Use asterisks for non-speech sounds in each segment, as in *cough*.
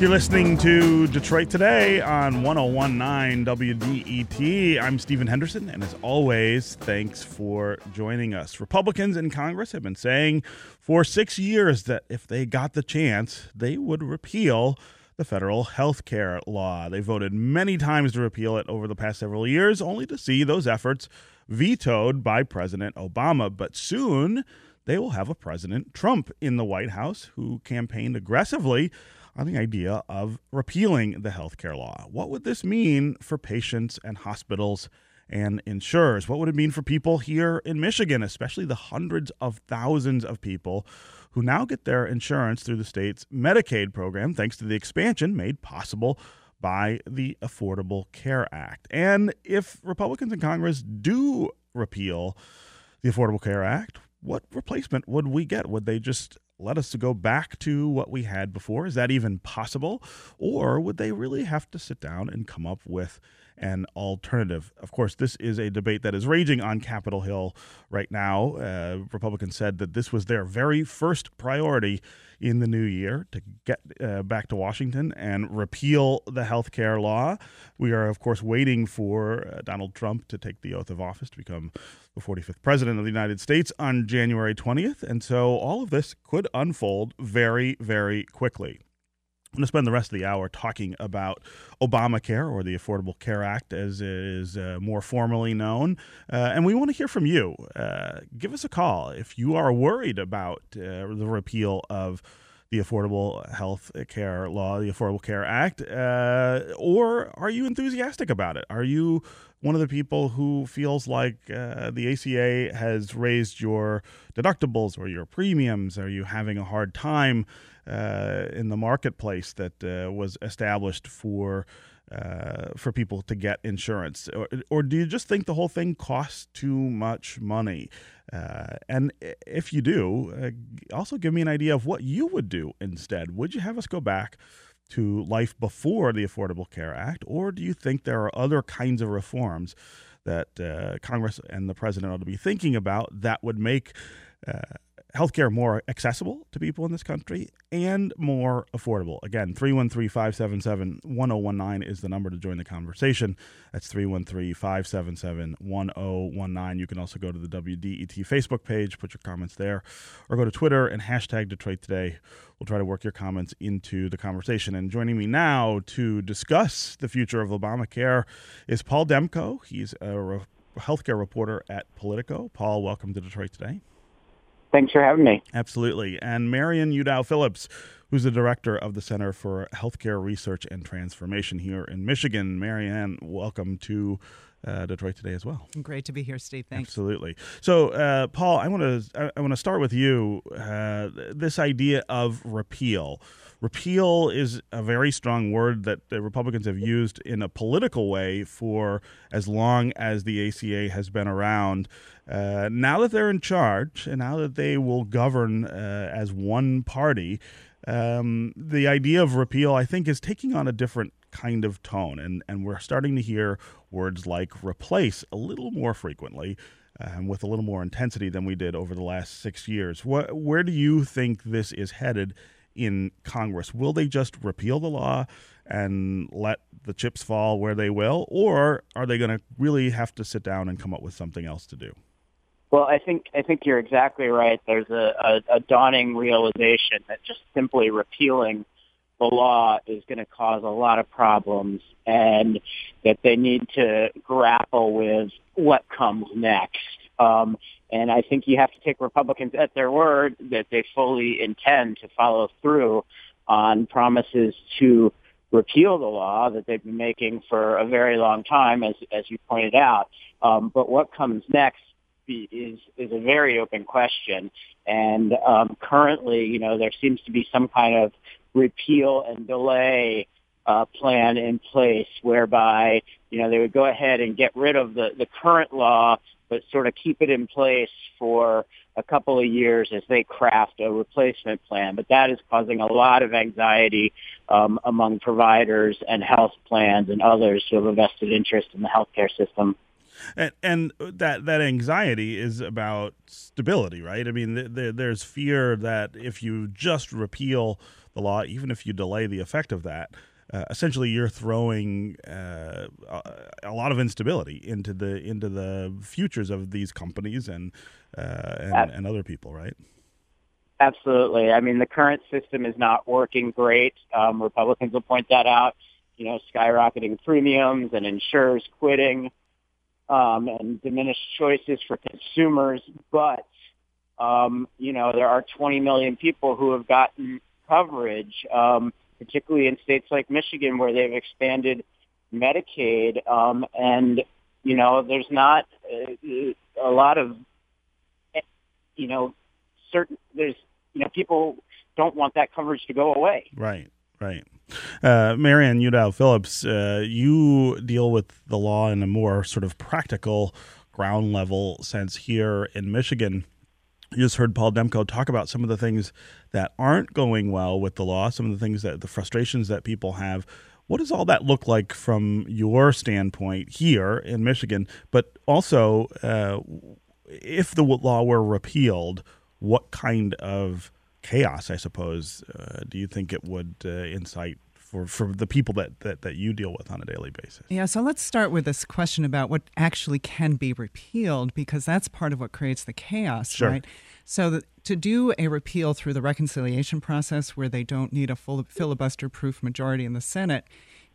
You're listening to Detroit Today on 1019 WDET. I'm Stephen Henderson, and as always, thanks for joining us. Republicans in Congress have been saying for six years that if they got the chance, they would repeal the federal health care law. They voted many times to repeal it over the past several years, only to see those efforts vetoed by President Obama. But soon, they will have a President Trump in the White House who campaigned aggressively on the idea of repealing the health care law. What would this mean for patients and hospitals and insurers? What would it mean for people here in Michigan, especially the hundreds of thousands of people who now get their insurance through the state's Medicaid program thanks to the expansion made possible by the Affordable Care Act? And if Republicans in Congress do repeal the Affordable Care Act, what replacement would we get? Would they just let us go back to what we had before? Is that even possible? Or would they really have to sit down and come up with an alternative? Of course, this is a debate that is raging on Capitol Hill right now. Uh, Republicans said that this was their very first priority in the new year to get uh, back to Washington and repeal the health care law. We are, of course, waiting for uh, Donald Trump to take the oath of office to become the 45th president of the United States on January 20th. And so all of this could unfold very, very quickly. I'm going to spend the rest of the hour talking about Obamacare or the Affordable Care Act, as it is uh, more formally known. Uh, and we want to hear from you. Uh, give us a call if you are worried about uh, the repeal of the Affordable Health Care Law, the Affordable Care Act, uh, or are you enthusiastic about it? Are you one of the people who feels like uh, the ACA has raised your deductibles or your premiums? Are you having a hard time in the marketplace that uh, was established for? Uh, for people to get insurance, or, or, do you just think the whole thing costs too much money? Uh, and if you do, uh, also give me an idea of what you would do instead. Would you have us go back to life before the Affordable Care Act, or do you think there are other kinds of reforms that uh, Congress and the president ought to be thinking about that would make uh, healthcare more accessible to people in this country and more affordable. Again, 313 577 1019 is the number to join the conversation. That's 313 577 1019. You can also go to the WDET Facebook page, put your comments there, or go to Twitter and hashtag Detroit Today. We'll try to work your comments into the conversation. And joining me now to discuss the future of Obamacare is Paul Demko. He's a re- healthcare reporter at Politico. Paul, welcome to Detroit Today. Thanks for having me. Absolutely. And Marianne Udow Phillips, who's the director of the Center for Healthcare Research and Transformation here in Michigan. Marianne, welcome to uh, Detroit today as well. Great to be here, Steve. Thanks. Absolutely. So, uh, Paul, I want to I want to start with you. Uh, this idea of repeal. Repeal is a very strong word that the Republicans have used in a political way for as long as the ACA has been around. Uh, now that they're in charge, and now that they will govern uh, as one party, um, the idea of repeal, I think, is taking on a different kind of tone, and and we're starting to hear words like replace a little more frequently. Um, with a little more intensity than we did over the last six years. What, where do you think this is headed in Congress? Will they just repeal the law and let the chips fall where they will, or are they going to really have to sit down and come up with something else to do? Well, I think I think you're exactly right. There's a, a, a dawning realization that just simply repealing the law is going to cause a lot of problems and that they need to grapple with what comes next. Um, and I think you have to take Republicans at their word that they fully intend to follow through on promises to repeal the law that they've been making for a very long time, as as you pointed out. Um, but what comes next be, is is a very open question. And um, currently, you know, there seems to be some kind of repeal and delay uh, plan in place whereby, you know, they would go ahead and get rid of the, the current law, but sort of keep it in place for a couple of years as they craft a replacement plan. But that is causing a lot of anxiety um, among providers and health plans and others who have a vested interest in the healthcare system. And, and that that anxiety is about stability, right? I mean, th- th- there's fear that if you just repeal the law, even if you delay the effect of that, uh, essentially you're throwing uh, a, lot of instability into the into the futures of these companies and uh, and, and, other people, right? Absolutely. I mean, the current system is not working great. Um, Republicans will point that out. You know, skyrocketing premiums and insurers quitting um, and diminished choices for consumers. But um, you know, there are 20 million people who have gotten coverage. Um, particularly in states like Michigan where they've expanded Medicaid. Um, and, you know, there's not uh, a lot of, you know, certain, there's, you know, people don't want that coverage to go away. Right, right. Uh, Marianne Udow Phillips, uh, you deal with the law in a more sort of practical ground level sense here in Michigan. You just heard Paul Demko talk about some of the things that aren't going well with the law, some of the things that the frustrations that people have. What does all that look like from your standpoint here in Michigan? But also, uh, if the law were repealed, what kind of chaos, I suppose, uh, do you think it would uh, incite for, for the people that, that, that you deal with on a daily basis. Yeah, so let's start with this question about what actually can be repealed because that's part of what creates the chaos, sure. right? So the, to do a repeal through the reconciliation process where they don't need a full filibuster proof majority in the Senate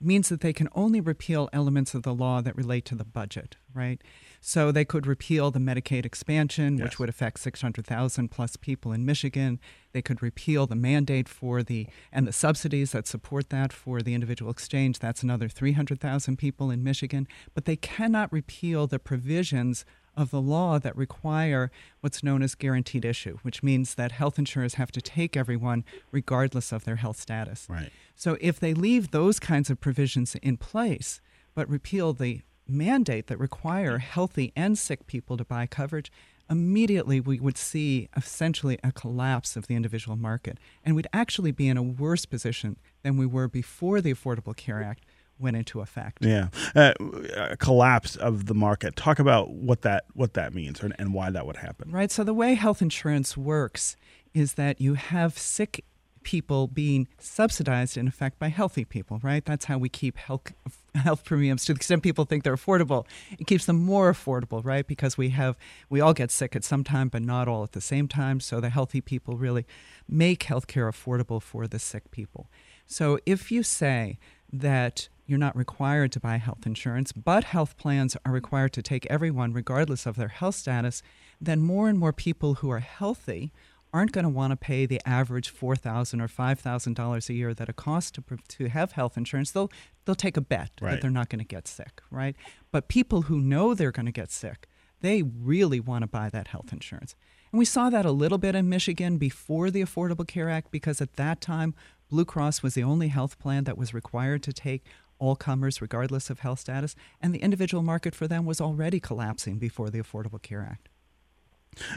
means that they can only repeal elements of the law that relate to the budget, right? So they could repeal the Medicaid expansion, yes. which would affect 600,000 plus people in Michigan. They could repeal the mandate for the and the subsidies that support that for the individual exchange. That's another 300,000 people in Michigan. But they cannot repeal the provisions of the law that require what's known as guaranteed issue, which means that health insurers have to take everyone regardless of their health status. Right. So if they leave those kinds of provisions in place, but repeal the mandate that require healthy and sick people to buy coverage, immediately we would see essentially a collapse of the individual market. And we'd actually be in a worse position than we were before the Affordable Care Act went into effect. Yeah, uh, a collapse of the market. Talk about what that what that means and, and why that would happen. Right. So the way health insurance works is that you have sick people being subsidized in effect by healthy people, right? That's how we keep health health premiums to the extent people think they're affordable. It keeps them more affordable, right? Because we have we all get sick at some time, but not all at the same time. So the healthy people really make healthcare affordable for the sick people. So if you say that you're not required to buy health insurance, but health plans are required to take everyone regardless of their health status, then more and more people who are healthy aren't going to want to pay the average four thousand or five thousand dollars a year that it costs to to have health insurance. They'll they'll take a bet right. that they're not going to get sick, right? But people who know they're going to get sick, they really want to buy that health insurance. And we saw that a little bit in Michigan before the Affordable Care Act because at that time Blue Cross was the only health plan that was required to take all comers regardless of health status, and the individual market for them was already collapsing before the Affordable Care Act.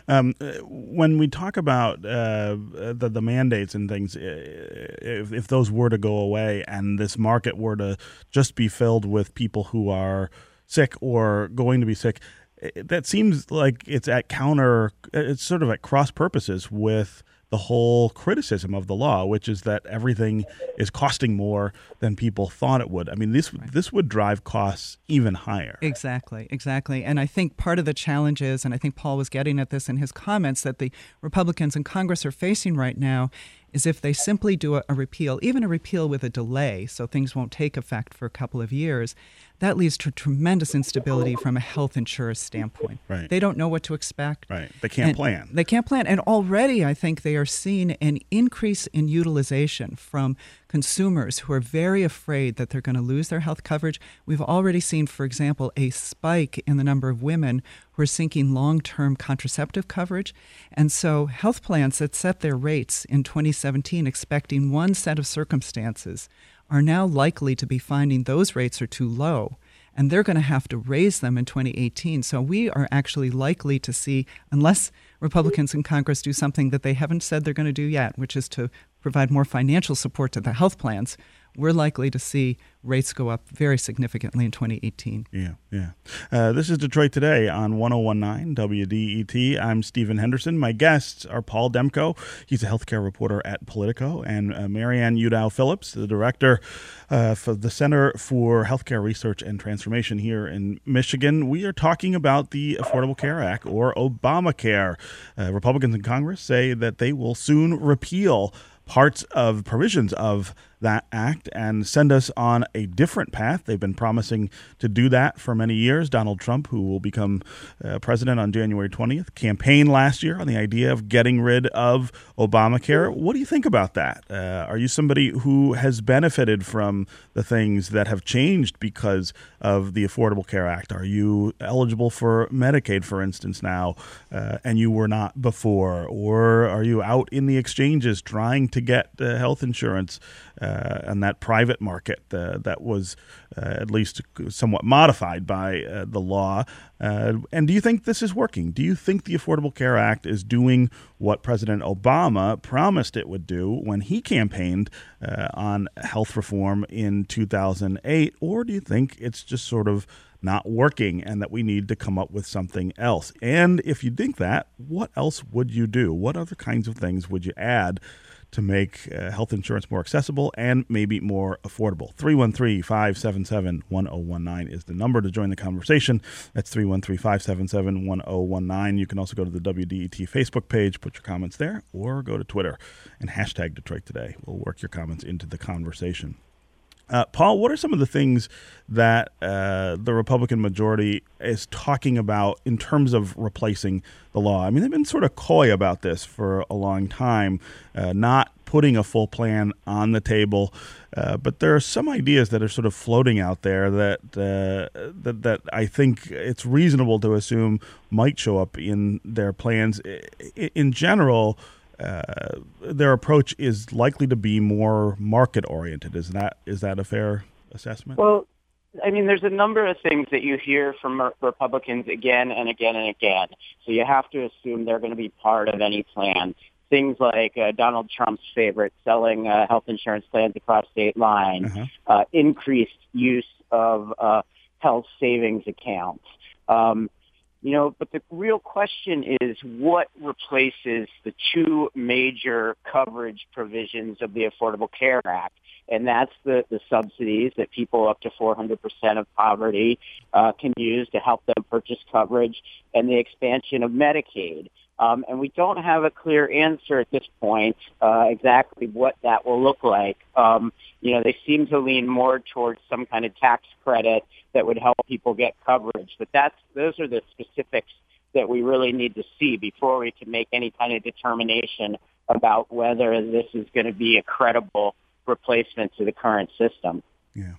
Um, when we talk about uh, the, the mandates and things, if, if those were to go away and this market were to just be filled with people who are sick or going to be sick, that seems like it's at counter, it's sort of at cross purposes with the whole criticism of the law, which is that everything is costing more than people thought it would. I mean, this right. this would drive costs even higher. Exactly, exactly. And I think part of the challenge is, and I think Paul was getting at this in his comments, that the Republicans in Congress are facing right now is if they simply do a, a, repeal, even a repeal with a delay, so things won't take effect for a couple of years, that leads to tremendous instability from a health insurance standpoint. Right. They don't know what to expect. Right. They can't plan. They can't plan. And already, I think they are seeing an increase in utilization from consumers who are very afraid that they're going to lose their health coverage. We've already seen, for example, a spike in the number of women who are seeking long term contraceptive coverage. And so, health plans that set their rates in 2017 expecting one set of circumstances are now likely to be finding those rates are too low and they're going to have to raise them in 2018. So we are actually likely to see, unless Republicans in Congress do something that they haven't said they're going to do yet, which is to provide more financial support to the health plans, we're likely to see rates go up very significantly in 2018. Yeah, yeah. Uh, this is Detroit Today on 1019 WDET. I'm Stephen Henderson. My guests are Paul Demko. He's a healthcare reporter at Politico, and uh, Marianne Udow Phillips, the director uh, for the Center for Healthcare Research and Transformation here in Michigan. We are talking about the Affordable Care Act, or Obamacare. Uh, Republicans in Congress say that they will soon repeal parts of provisions of that act and send us on a different path. They've been promising to do that for many years. Donald Trump, who will become uh, president on January 20th, campaigned last year on the idea of getting rid of Obamacare. What do you think about that? Uh, are you somebody who has benefited from the things that have changed because of the Affordable Care Act? Are you eligible for Medicaid, for instance, now, uh, and you were not before? Or are you out in the exchanges trying to get uh, health insurance? Uh, and that private market uh, that was uh, at least somewhat modified by uh, the law. Uh, and do you think this is working? Do you think the Affordable Care Act is doing what President Obama promised it would do when he campaigned on health reform in 2008? Or do you think it's just sort of not working and that we need to come up with something else? And if you think that, what else would you do? What other kinds of things would you add to make uh, health insurance more accessible and maybe more affordable. 313 577 1019 is the number to join the conversation. That's 313 577 1019. You can also go to the WDET Facebook page, put your comments there, or go to Twitter and hashtag Detroit Today. We'll work your comments into the conversation. Uh, Paul, what are some of the things that uh, the Republican majority is talking about in terms of replacing the law? I mean, they've been sort of coy about this for a long time, uh, not putting a full plan on the table. Uh, but there are some ideas that are sort of floating out there that, uh, that that I think it's reasonable to assume might show up in their plans. In general, uh, their approach is likely to be more market oriented. Is that is that a fair assessment? Well, I mean, there's a number of things that you hear from Republicans again and again and again. So you have to assume they're going to be part of any plan. Things like uh, Donald Trump's favorite, selling uh, health insurance plans across state lines, uh-huh. uh, increased use of uh, health savings accounts. Um, you know, but the real question is what replaces the two major coverage provisions of the Affordable Care Act? And that's the, the subsidies that people up to 400% of poverty uh, can use to help them purchase coverage and the expansion of Medicaid. Um, and we don't have a clear answer at this point uh, exactly what that will look like. Um, you know, they seem to lean more towards some kind of tax credit that would help people get coverage. But that's those are the specifics that we really need to see before we can make any kind of determination about whether this is going to be a credible replacement to the current system. Yeah.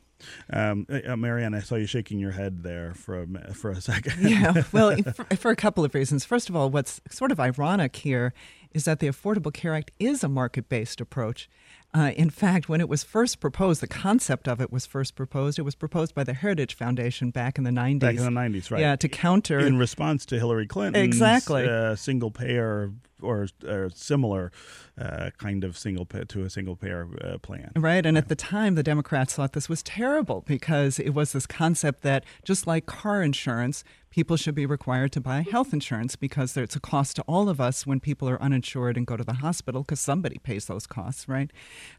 Um, uh, uh Marianne, I saw you shaking your head there for a, for a second. yeah, well, *laughs* for, for, a couple of reasons. First of all, what's sort of ironic here is that the Affordable Care Act is a market based approach. Uh, in fact, when it was first proposed, the concept of it was first proposed. It was proposed by the Heritage Foundation back in the 90s. Back in the 90s, right. Yeah, to counter. In response to Hillary Clinton's exactly. Uh, single payer or, or similar uh, kind of single pay, to a single payer uh, plan. Right, and yeah. at the time, the Democrats thought this was terrible because it was this concept that just like car insurance, people should be required to buy health insurance because it's a cost to all of us when people are uninsured and go to the hospital because somebody pays those costs, right?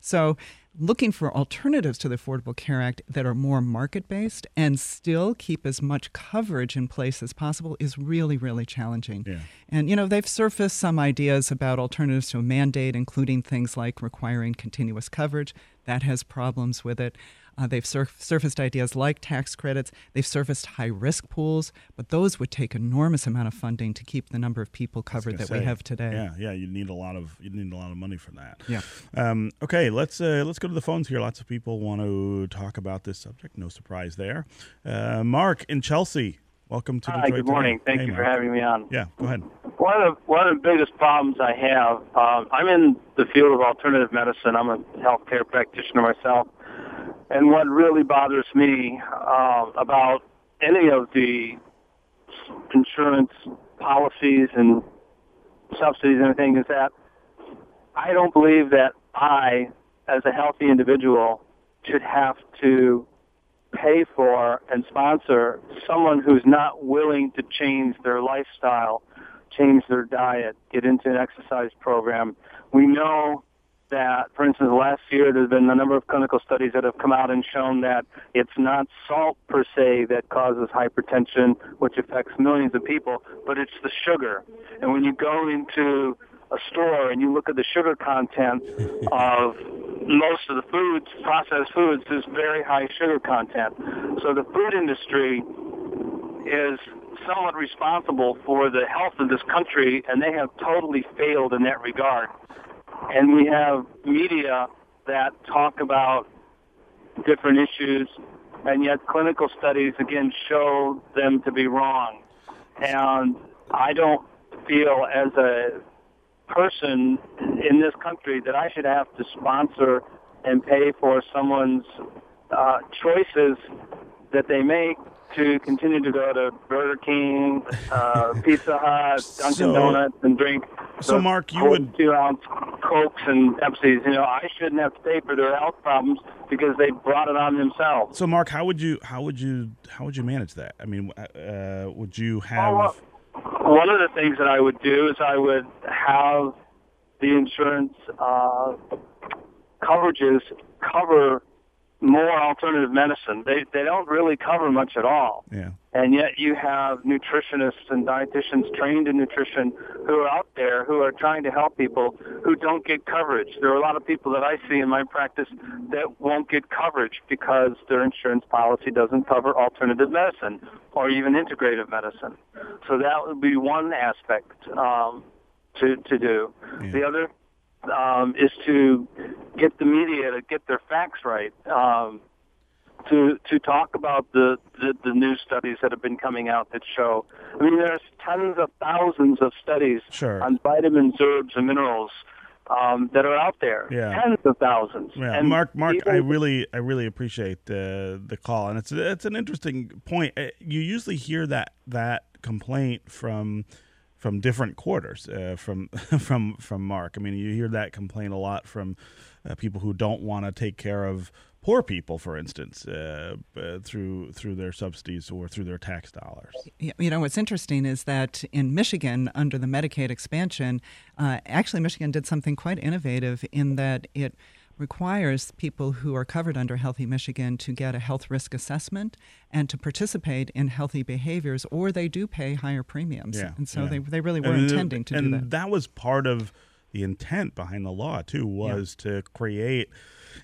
So looking for alternatives to the Affordable Care Act that are more market based and still keep as much coverage in place as possible is really, really challenging. Yeah. And, you know, they've surfaced some ideas about alternatives to a mandate, including things like requiring continuous coverage. That has problems with it. Uh, they've surf- surfaced ideas like tax credits. They've surfaced high risk pools, but those would take enormous amount of funding to keep the number of people covered that say, we have today. Yeah, yeah, you need a lot of you need a lot of money for that. Yeah. Um, okay, let's uh, let's go to the phones here. Lots of people want to talk about this subject. No surprise there. Uh, Mark in Chelsea. Welcome to Hi, Detroit. good morning. Today. Thank hey, you Mark. for having me on. Yeah, go ahead. One of one of the biggest problems I have, um, I'm in the field of alternative medicine. I'm a healthcare practitioner myself, and what really bothers me uh, about any of the insurance policies and subsidies and everything is that I don't believe that I, as a healthy individual, should have to pay for and sponsor someone who's not willing to change their lifestyle, change their diet, get into an exercise program. We know that, for instance, last year there's been a number of clinical studies that have come out and shown that it's not salt per se that causes hypertension, which affects millions of people, but it's the sugar. And when you go into a store and you look at the sugar content *laughs* of most of the foods, processed foods, there's very high sugar content. So the food industry is somewhat responsible for the health of this country, and they have totally failed in that regard. And we have media that talk about different issues, and yet clinical studies again show them to be wrong. And I don't feel as a person in this country that I should have to sponsor and pay for someone's uh, choices that they make to continue to go to Burger King, uh, *laughs* Pizza Hut, Dunkin' so, Donuts, and drink. So, Mark, you would two ounce Cokes and Pepsis. You know, I shouldn't have to pay for their health problems because they brought it on themselves. So, Mark, how would you how would you how would you manage that? I mean, uh, would you have? Well, one of the things that I would do is I would have the insurance uh, coverages cover more alternative medicine. They they don't really cover much at all. Yeah. And yet you have nutritionists and dietitians trained in nutrition who are out there who are trying to help people who don't get coverage. There are a lot of people that I see in my practice that won't get coverage because their insurance policy doesn't cover alternative medicine or even integrative medicine. So that would be one aspect um, to to do. Yeah. The other um, is to get the media to get their facts right. Um, to to talk about the, the the new studies that have been coming out that show. I mean, there's tens of thousands of studies sure. on vitamins, herbs, and minerals um, that are out there. Yeah. Tens of thousands. Yeah. And Mark, Mark, I really, I really appreciate the the call, and it's it's an interesting point. Uh, you usually hear that that complaint from from different quarters uh, from *laughs* from from Mark. I mean, you hear that complaint a lot from uh, people who don't want to take care of poor people, for instance, uh, through through their subsidies or through their tax dollars. You know, what's interesting is that in Michigan, under the Medicaid expansion, uh, actually Michigan did something quite innovative in that it requires people who are covered under Healthy Michigan to get a health risk assessment and to participate in healthy behaviors, or they do pay higher premiums. Yeah, and so yeah. they, they really were and, intending to do that. that was part of the intent behind the law too was yeah. to create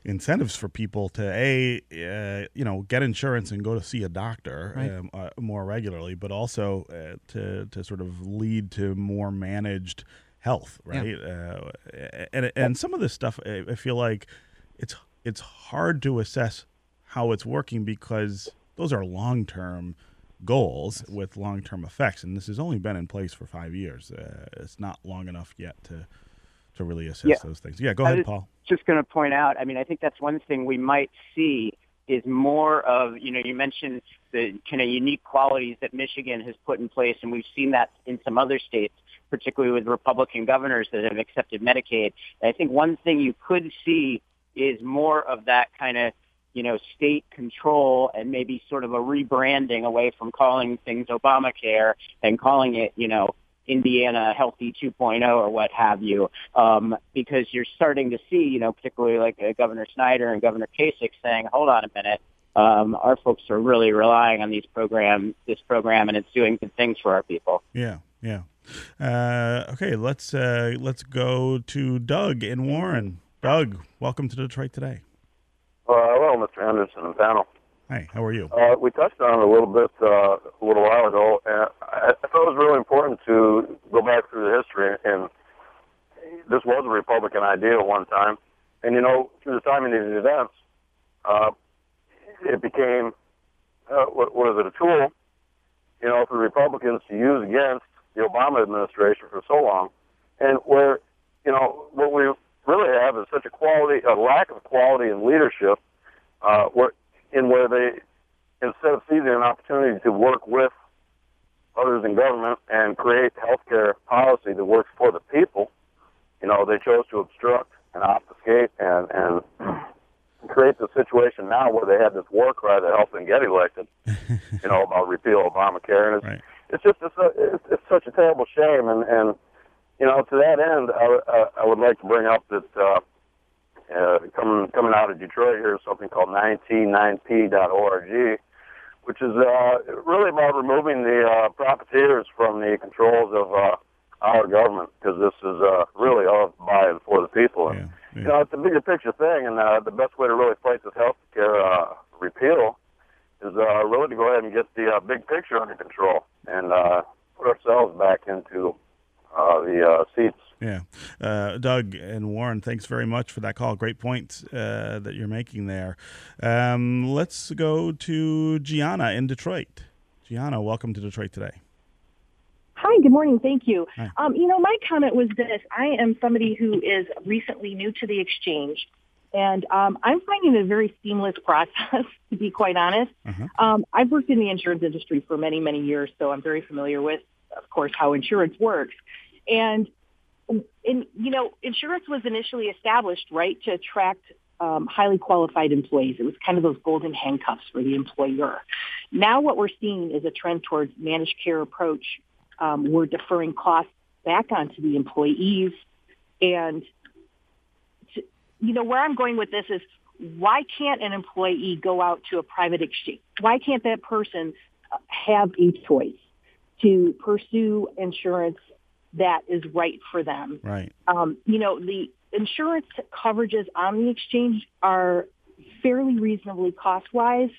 incentives for people to a uh, you know get insurance and go to see a doctor right. um, uh, more regularly, but also uh, to to sort of lead to more managed health, right? Yeah. Uh, and and some of this stuff, I feel like it's it's hard to assess how it's working because those are long term goals with long term effects, and this has only been in place for five years. Uh, it's not long enough yet to to really assess yeah. those things. Yeah, go ahead, Paul. Just going to point out. I mean, I think that's one thing we might see is more of you know you mentioned the kind of unique qualities that Michigan has put in place, and we've seen that in some other states particularly with Republican governors that have accepted Medicaid. I think one thing you could see is more of that kind of, you know, state control and maybe sort of a rebranding away from calling things Obamacare and calling it, you know, Indiana Healthy 2.0 or what have you, um, because you're starting to see, you know, particularly like uh, Governor Snyder and Governor Kasich saying, hold on a minute, um, our folks are really relying on these program, this program, and it's doing good things for our people. Yeah, yeah. Uh, okay, let's uh, let's go to Doug in Warren. Doug, welcome to Detroit today. Uh, hello, Mr. Anderson and panel. Hi, how are you? Uh, we touched on it a little bit uh, a little while ago, and I, I thought it was really important to go back through the history. And this was a Republican idea at one time, and you know, through the timing of these events, uh, it became uh, what was it a tool, you know, for Republicans to use against the Obama administration for so long, and where, you know, what we really have is such a quality, a lack of quality in leadership, uh, where, in where they, instead of seizing an opportunity to work with others in government and create healthcare policy that works for the people, you know, they chose to obstruct and obfuscate and, and create the situation now where they had this war cry that helped them get elected, *laughs* you know, about repeal Obamacare, and it's Right. it's just it's, a, it's, it's such a terrible shame, and and you know, to that end, I, w- uh, I would like to bring up that uh, uh, coming coming out of Detroit here is something called 199p.org, which is uh, really about removing the uh, profiteers from the controls of uh, our government, because this is uh, really of, by, and for the people. And, Yeah, yeah. You know, it's a bigger picture thing, and uh, the best way to really fight this health care uh, repeal is uh, really to go ahead and get the uh, big picture under control and uh, put ourselves back into uh, the uh, seats. Yeah. Uh, Doug and Warren, thanks very much for that call. Great point uh, that you're making there. Um, let's go to Gianna in Detroit. Gianna, welcome to Detroit today. Hi, good morning. Thank you. Um, you know, my comment was this. I am somebody who is recently new to the exchange, and um, I'm finding it a very seamless *laughs* process, to be quite honest. Uh-huh. Um, I've worked in the insurance industry for many, many years, so I'm very familiar with, of course, how insurance works. And, and you know, insurance was initially established, right, to attract um, highly qualified employees. It was kind of those golden handcuffs for the employer. Now what we're seeing is a trend towards managed care approach um, we're deferring costs back onto the employees. And, to, you know, where I'm going with this is why can't an employee go out to a private exchange? Why can't that person have a choice to pursue insurance that is right for them? Right. Um, you know, the insurance coverages on the exchange are fairly reasonably cost-wise.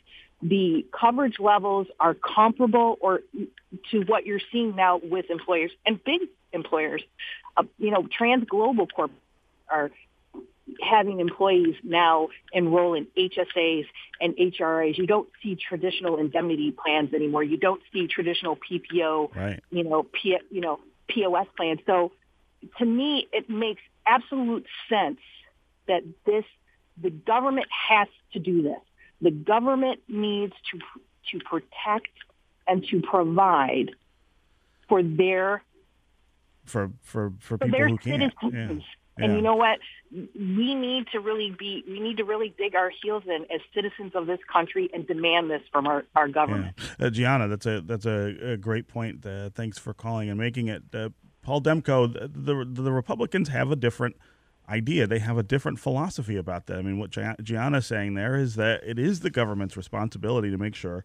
The coverage levels are comparable or to what you're seeing now with employers and big employers. Uh, you know, trans global corp are having employees now enroll in HSAs and HRAs. You don't see traditional indemnity plans anymore. You don't see traditional PPO Right. you know, P, you know, POS plans. So to me, it makes absolute sense that this, the government has to do this. The government needs to, to protect and to provide for their, For for for for people their who can't. citizens. Yeah. And you know what? We need to really be, we need to really dig our heels in as citizens of this country and demand this from our, our government. Yeah. Uh, Gianna, that's a that's a, a great point. Uh, thanks for calling and making it. Uh, Paul Demko, the, the the Republicans have a different idea. They have a different philosophy about that. I mean, what Gia- Gianna's saying there is that it is the government's responsibility to make sure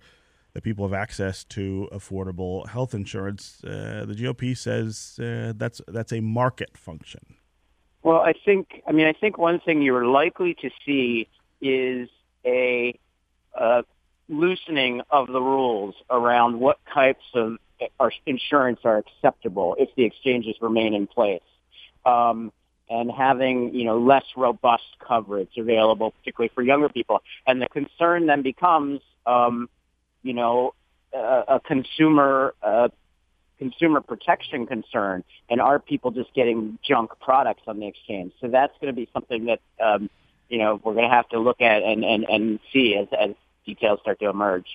that people have access to affordable health insurance. Uh, the GOP says uh, that's that's a market function. Well, I think, I mean, I think one thing you're likely to see is a loosening of the rules around what types of uh, insurance are acceptable if the exchanges remain in place. Um, and having, you know, less robust coverage available, particularly for younger people. And the concern then becomes, um, you know, a, a consumer, consumer protection concern, and are people just getting junk products on the exchange? So that's going to be something that um, you know we're going to have to look at and and and see as as details start to emerge.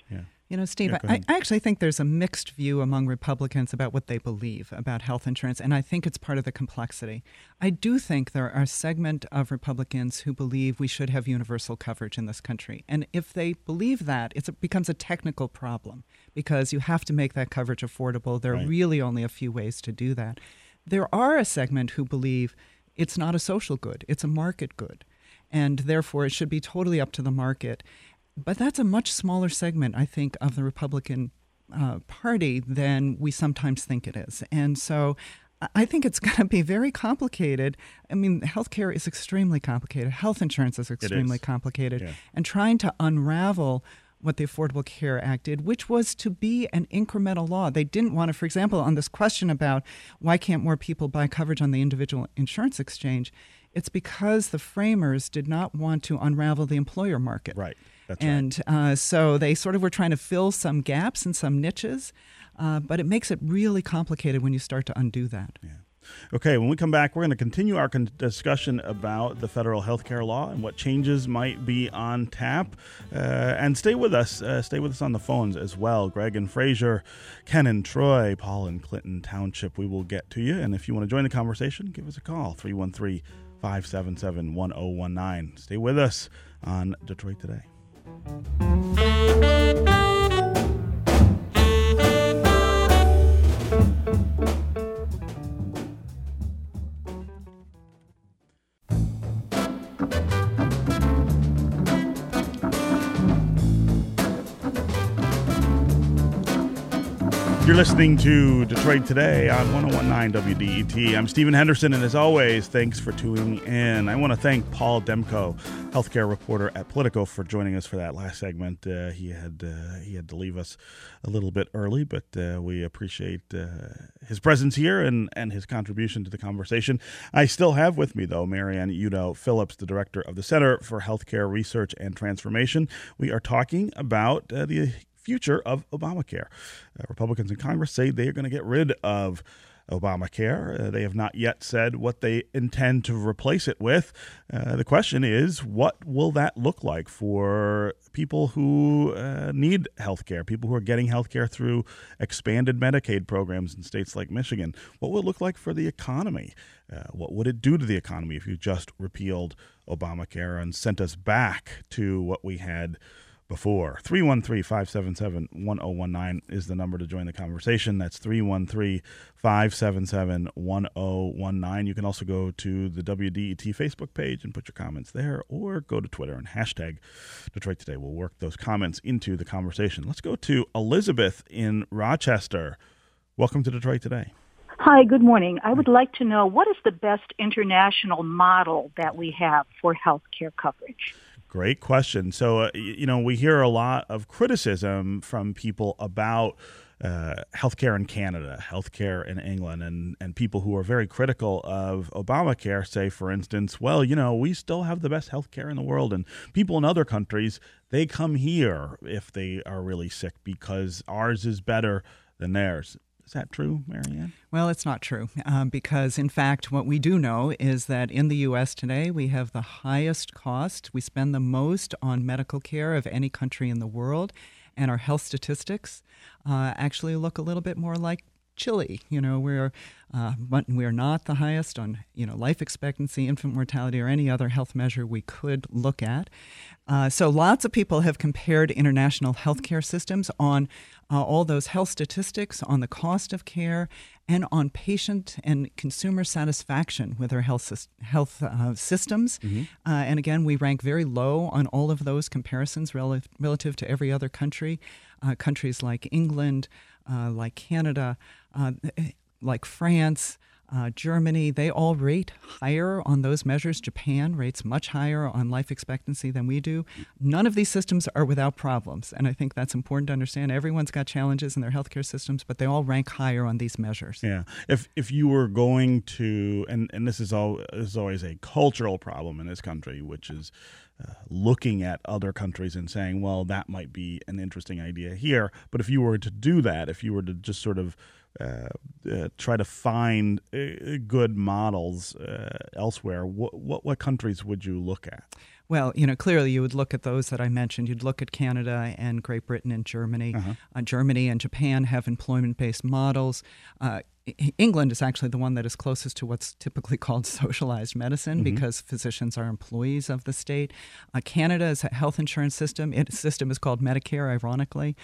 You know, Steve, Yeah, I. I actually think there's a mixed view among Republicans about what they believe about health insurance, and I think it's part of the complexity. I do think there are a segment of Republicans who believe we should have universal coverage in this country. And if they believe that, it becomes a technical problem because you have to make that coverage affordable. There are Right. really only a few ways to do that. There are a segment who believe it's not a social good, it's a market good. And therefore, it should be totally up to the market. But that's a much smaller segment, I think, of the Republican uh, Party than we sometimes think it is. And so I- think it's *laughs* going to be very complicated. I mean, healthcare is extremely complicated, health insurance is extremely is. complicated. Yeah. And trying to unravel what the Affordable Care Act did, which was to be an incremental law. They didn't want to, for example, on this question about why can't more people buy coverage on the individual insurance exchange, it's because the framers did not want to unravel the employer market. Right. That's right. and uh, so they sort of were trying to fill some gaps and some niches, uh, but it makes it really complicated when you start to undo that. Okay, when we come back, we're going to continue our con- discussion about the federal health care law and what changes might be on tap. Uh, and stay with us. Uh, stay with us on the phones as well. Greg and Fraser, Ken and Troy, Paul and Clinton Township. We will get to you. And if you want to join the conversation, give us a call 313 577 1019. Stay with us on Detroit Today. Thank you. You're listening to Detroit Today on 1019 WDET. I'm Stephen Henderson, and as always, thanks for tuning in. I want to thank Paul Demko, healthcare reporter at Politico, for joining us for that last segment. Uh, he had uh, he had to leave us a little bit early, but uh, we appreciate uh, his presence here and, and his contribution to the conversation. I still have with me, though, Marianne Udow Phillips, the director of the Center for Healthcare Research and Transformation. We are talking about uh, the future of Obamacare. Uh, Republicans in Congress say they are going to get rid of Obamacare. Uh, they have not yet said what they intend to replace it with. Uh, the question is, what will that look like for people who uh, need health care, people who are getting health care through expanded Medicaid programs in states like Michigan? What will it look like for the economy? Uh, what would it do to the economy if you just repealed Obamacare and sent us back to what we had? Before. 313 577 1019 is the number to join the conversation. That's 313 577 1019. You can also go to the WDET Facebook page and put your comments there, or go to Twitter and hashtag Detroit Today. We'll work those comments into the conversation. Let's go to Elizabeth in Rochester. Welcome to Detroit Today. Hi, good morning. I would like to know what is the best international model that we have for health care coverage? Great question. So, uh, you know, we hear a lot of criticism from people about uh, healthcare in Canada, healthcare in England, and, and people who are very critical of Obamacare say, for instance, well, you know, we still have the best healthcare in the world, and people in other countries, they come here if they are really sick because ours is better than theirs. Is that true, Marianne? Well, it's not true um, because, in fact, what we do know is that in the U.S. today, we have the highest cost. We spend the most on medical care of any country in the world, and our health statistics uh, actually look a little bit more like Chile. You know, we're uh, we're not the highest on you know life expectancy, infant mortality, or any other health measure we could look at. Uh, so lots of people have compared international healthcare systems on uh, all those health statistics, on the cost of care, and on patient and consumer satisfaction with our health health uh, systems. Mm-hmm. Uh, and again, we rank very low on all of those comparisons relative relative to every other country. Uh, countries like England, like Canada like France, uh, Germany, they all rate higher on those measures. Japan rates much higher on life expectancy than we do. None of these systems are without problems. And I think that's important to understand. Everyone's got challenges in their healthcare systems, but they all rank higher on these measures. Yeah. If, if you were going to, and, and this, is all, this is always a cultural problem in this country, which is uh, looking at other countries and saying, well, that might be an interesting idea here. But if you were to do that, if you were to just sort of uh, uh, try to find uh, good models uh, elsewhere, what, what, what countries would you look at? Well, you know, clearly you would look at those that I mentioned. You'd look at Canada and Great Britain and Germany. Uh-huh. Uh, Germany and Japan have employment based models. England is actually the one that is closest to what's typically called *laughs* socialized medicine mm-hmm. because physicians are employees of the state. Uh, Canada is a health insurance system. Its *laughs* system is called Medicare, ironically.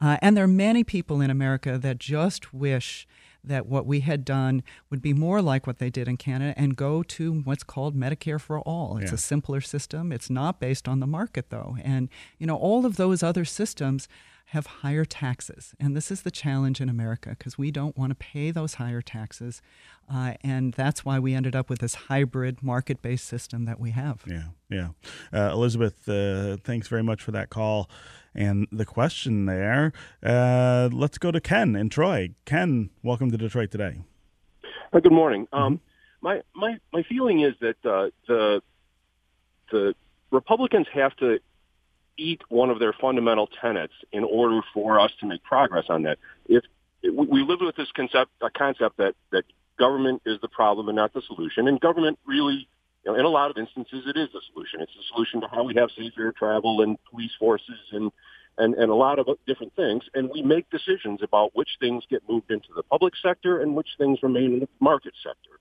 Uh, and there are many people in America that just wish that what we had done would be more like what they did in Canada and go to what's called Medicare for all. It's yeah. a simpler system. It's not based on the market though. And you know all of those other systems have higher taxes. And this is the challenge in America because we don't want to pay those higher taxes. Uh, and that's why we ended up with this hybrid market based system that we have. Yeah, yeah. Uh, Elizabeth, uh, thanks very much for that call and the question there. Uh, let's go to Ken in Troy. Ken, welcome to Detroit today. Uh, good morning. Mm-hmm. Um, my my my feeling is that uh, the the Republicans have to eat one of their fundamental tenets in order for us to make progress on that. If we live with this concept, a concept that that government is the problem and not the solution, and government really, you know, in a lot of instances, it is the solution. It's the solution to how we have safe air travel and police forces and and, and a lot of different things. And we make decisions about which things get moved into the public sector and which things remain in the market sector.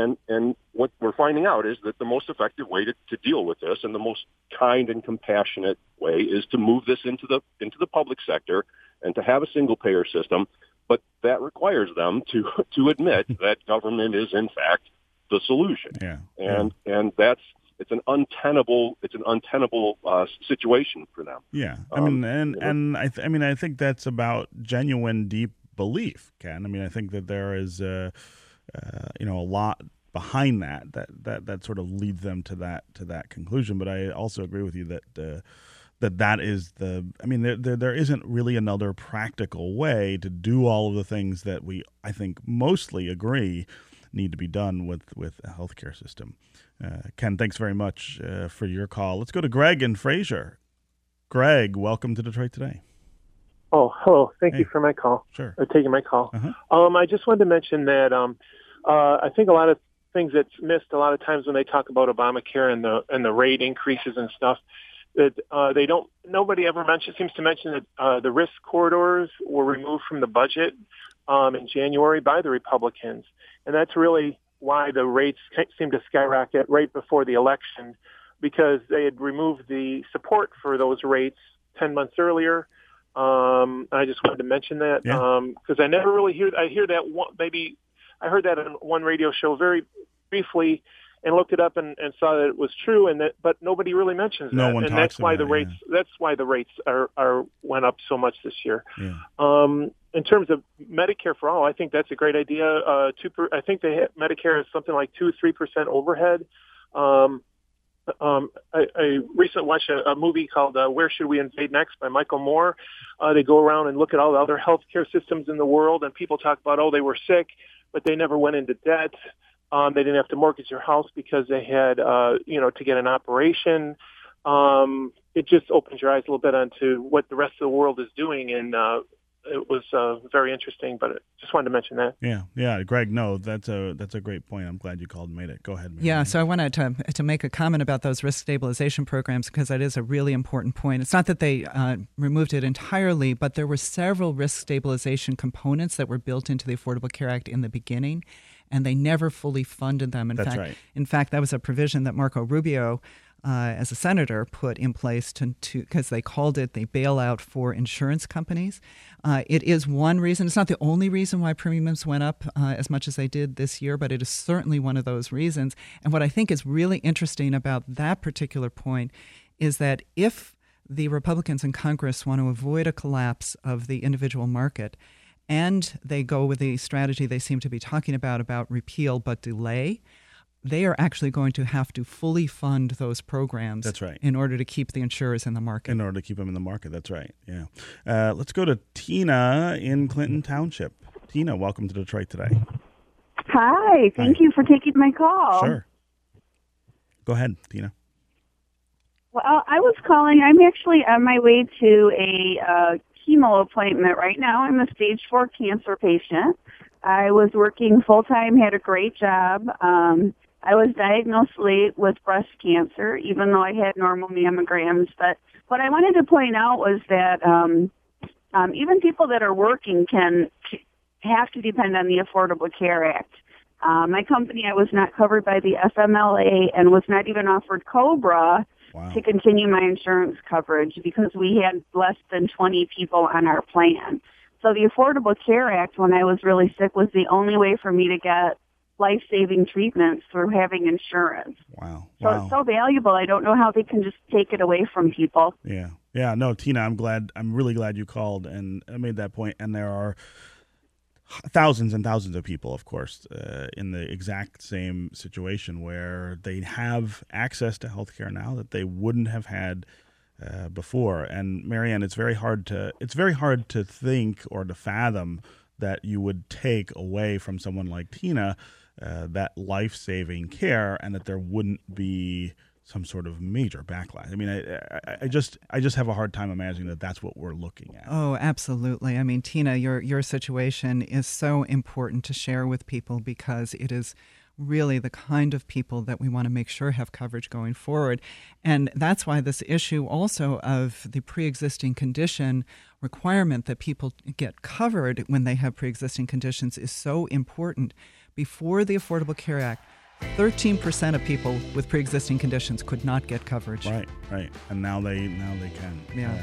And and what we're finding out is that the most effective way to, to deal with this and the most kind and compassionate way is to move this into the into the public sector and to have a single payer system. But that requires them to *laughs* to admit *laughs* that government is in fact the solution. Yeah. And and that's it's an untenable it's an untenable uh, situation for them. Yeah, I Um, mean, and you know? and I, th- I mean, I think that's about genuine, deep belief, Ken. I mean, I think that there is, uh, uh, you know, a lot behind that that that that sort of leads them to that to that conclusion. But I also agree with you that. Uh, that that is the i mean there, there there isn't really another practical way to do all of the things that we i think mostly agree need to be done with with a healthcare system uh, ken thanks very much uh, for your call let's go to greg and fraser greg welcome to detroit today Oh, hello. Thank Hey. you for my call. sure Or taking my call. Uh-huh. Um, I just wanted to mention that um, uh, I think a lot of things that's missed a lot of times when they talk about Obamacare and the and the rate increases and stuff that uh, they don't. Nobody ever mentions seems to mention that uh, the risk corridors were removed from the budget um, in January by the Republicans, and that's really why the rates seem to skyrocket right before the election because they had removed the support for those rates 10 months earlier. Um, I just wanted to mention that Yeah. because I never really hear I hear that one, maybe I heard that on one radio show very briefly and looked it up and, and saw that it was true and that but nobody really mentions No that one and talks that's why the rates that's why the rates are are went up so much this year. yeah Um, in terms of Medicare for all, I think that's a great idea. Uh, two per, I think they have, Medicare is something like two, three percent overhead. Um, um, I, I recently watched a, a movie called uh, "Where Should We Invade Next" by Michael Moore. Uh, they go around and look at all the other healthcare systems in the world, and people talk about, oh, they were sick, but they never went into debt. Um, they didn't have to mortgage their house because they had, uh, you know, to get an operation. Um, it just opens your eyes a little bit onto what the rest of the world is doing, and uh, it was uh, very interesting. But I just wanted to mention that. yeah yeah greg no that's a that's a great point i'm glad you called and made it go ahead Mary Yeah, so I wanted to to make a comment about those risk stabilization programs because that is a really important point. It's not that they uh, removed it entirely, but there were several risk stabilization components that were built into the Affordable Care Act in the beginning, and they never fully funded them. In That's fact, right. in fact, that was a provision that Marco Rubio. Uh, as a senator, put in place to because they called it the bailout for insurance companies. Uh, it is one reason. It's not the only reason why premiums went up uh, as much as they did this year, but it is certainly one of those reasons. And what I think is really interesting about that particular point is that if the Republicans in Congress want to avoid a collapse of the individual market, and they go with the strategy they seem to be talking about about repeal but delay, they are actually going to have to fully fund those programs. That's right. In order to keep the insurers in the market. in order to keep them in the market that's right yeah uh, let's go to tina in clinton township tina welcome to detroit today Hi, thank Hi. you for taking my call. sure go ahead tina Well, I was calling. I'm actually on my way to a uh, chemo appointment right now. I'm a stage four cancer patient. I was working full time, had a great job. Um, I was diagnosed late with breast cancer, even though I had normal mammograms. But what I wanted to point out was that um, um, even people that are working can have to depend on the Affordable Care Act. Uh, my company, I was not covered by the FMLA and was not even offered COBRA wow to continue my insurance coverage because we had less than 20 people on our plan. So the Affordable Care Act, when I was really sick, was the only way for me to get life-saving treatments through having insurance. wow So wow it's so valuable. I don't know how they can just take it away from people. Yeah, yeah. No, Tina, I'm glad. I'm really glad you called and I made that point. And there are thousands and thousands of people, of course, uh, in the exact same situation where they have access to healthcare now that they wouldn't have had uh, before. And Marianne, it's very hard to it's very hard to think or to fathom that you would take away from someone like Tina uh, that life saving care, and that there wouldn't be some sort of major backlash. I mean, I, I, I just I just have a hard time imagining that that's what we're looking at. Oh, absolutely. I mean, Tina, your your situation is so important to share with people because it is really the kind of people that we want to make sure have coverage going forward. And that's why this issue also of the pre existing condition requirement that people get covered when they have pre existing conditions is so important. Before the Affordable Care Act, 13% of people with pre-existing conditions could not get coverage. Right, right, and now they now they can. Yeah.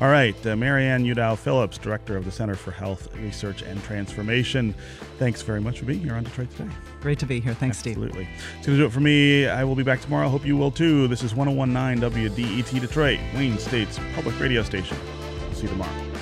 all right, uh, Marianne Udow Phillips, director of the Center for Health Research and Transformation. Thanks very much for being here on Detroit Today. Great to be here. Thanks, Absolutely. Steve. Absolutely. It's going to do it for me. I will be back tomorrow. I hope you will too. This is 1019 WDET Detroit, Wayne State's public radio station. See you tomorrow.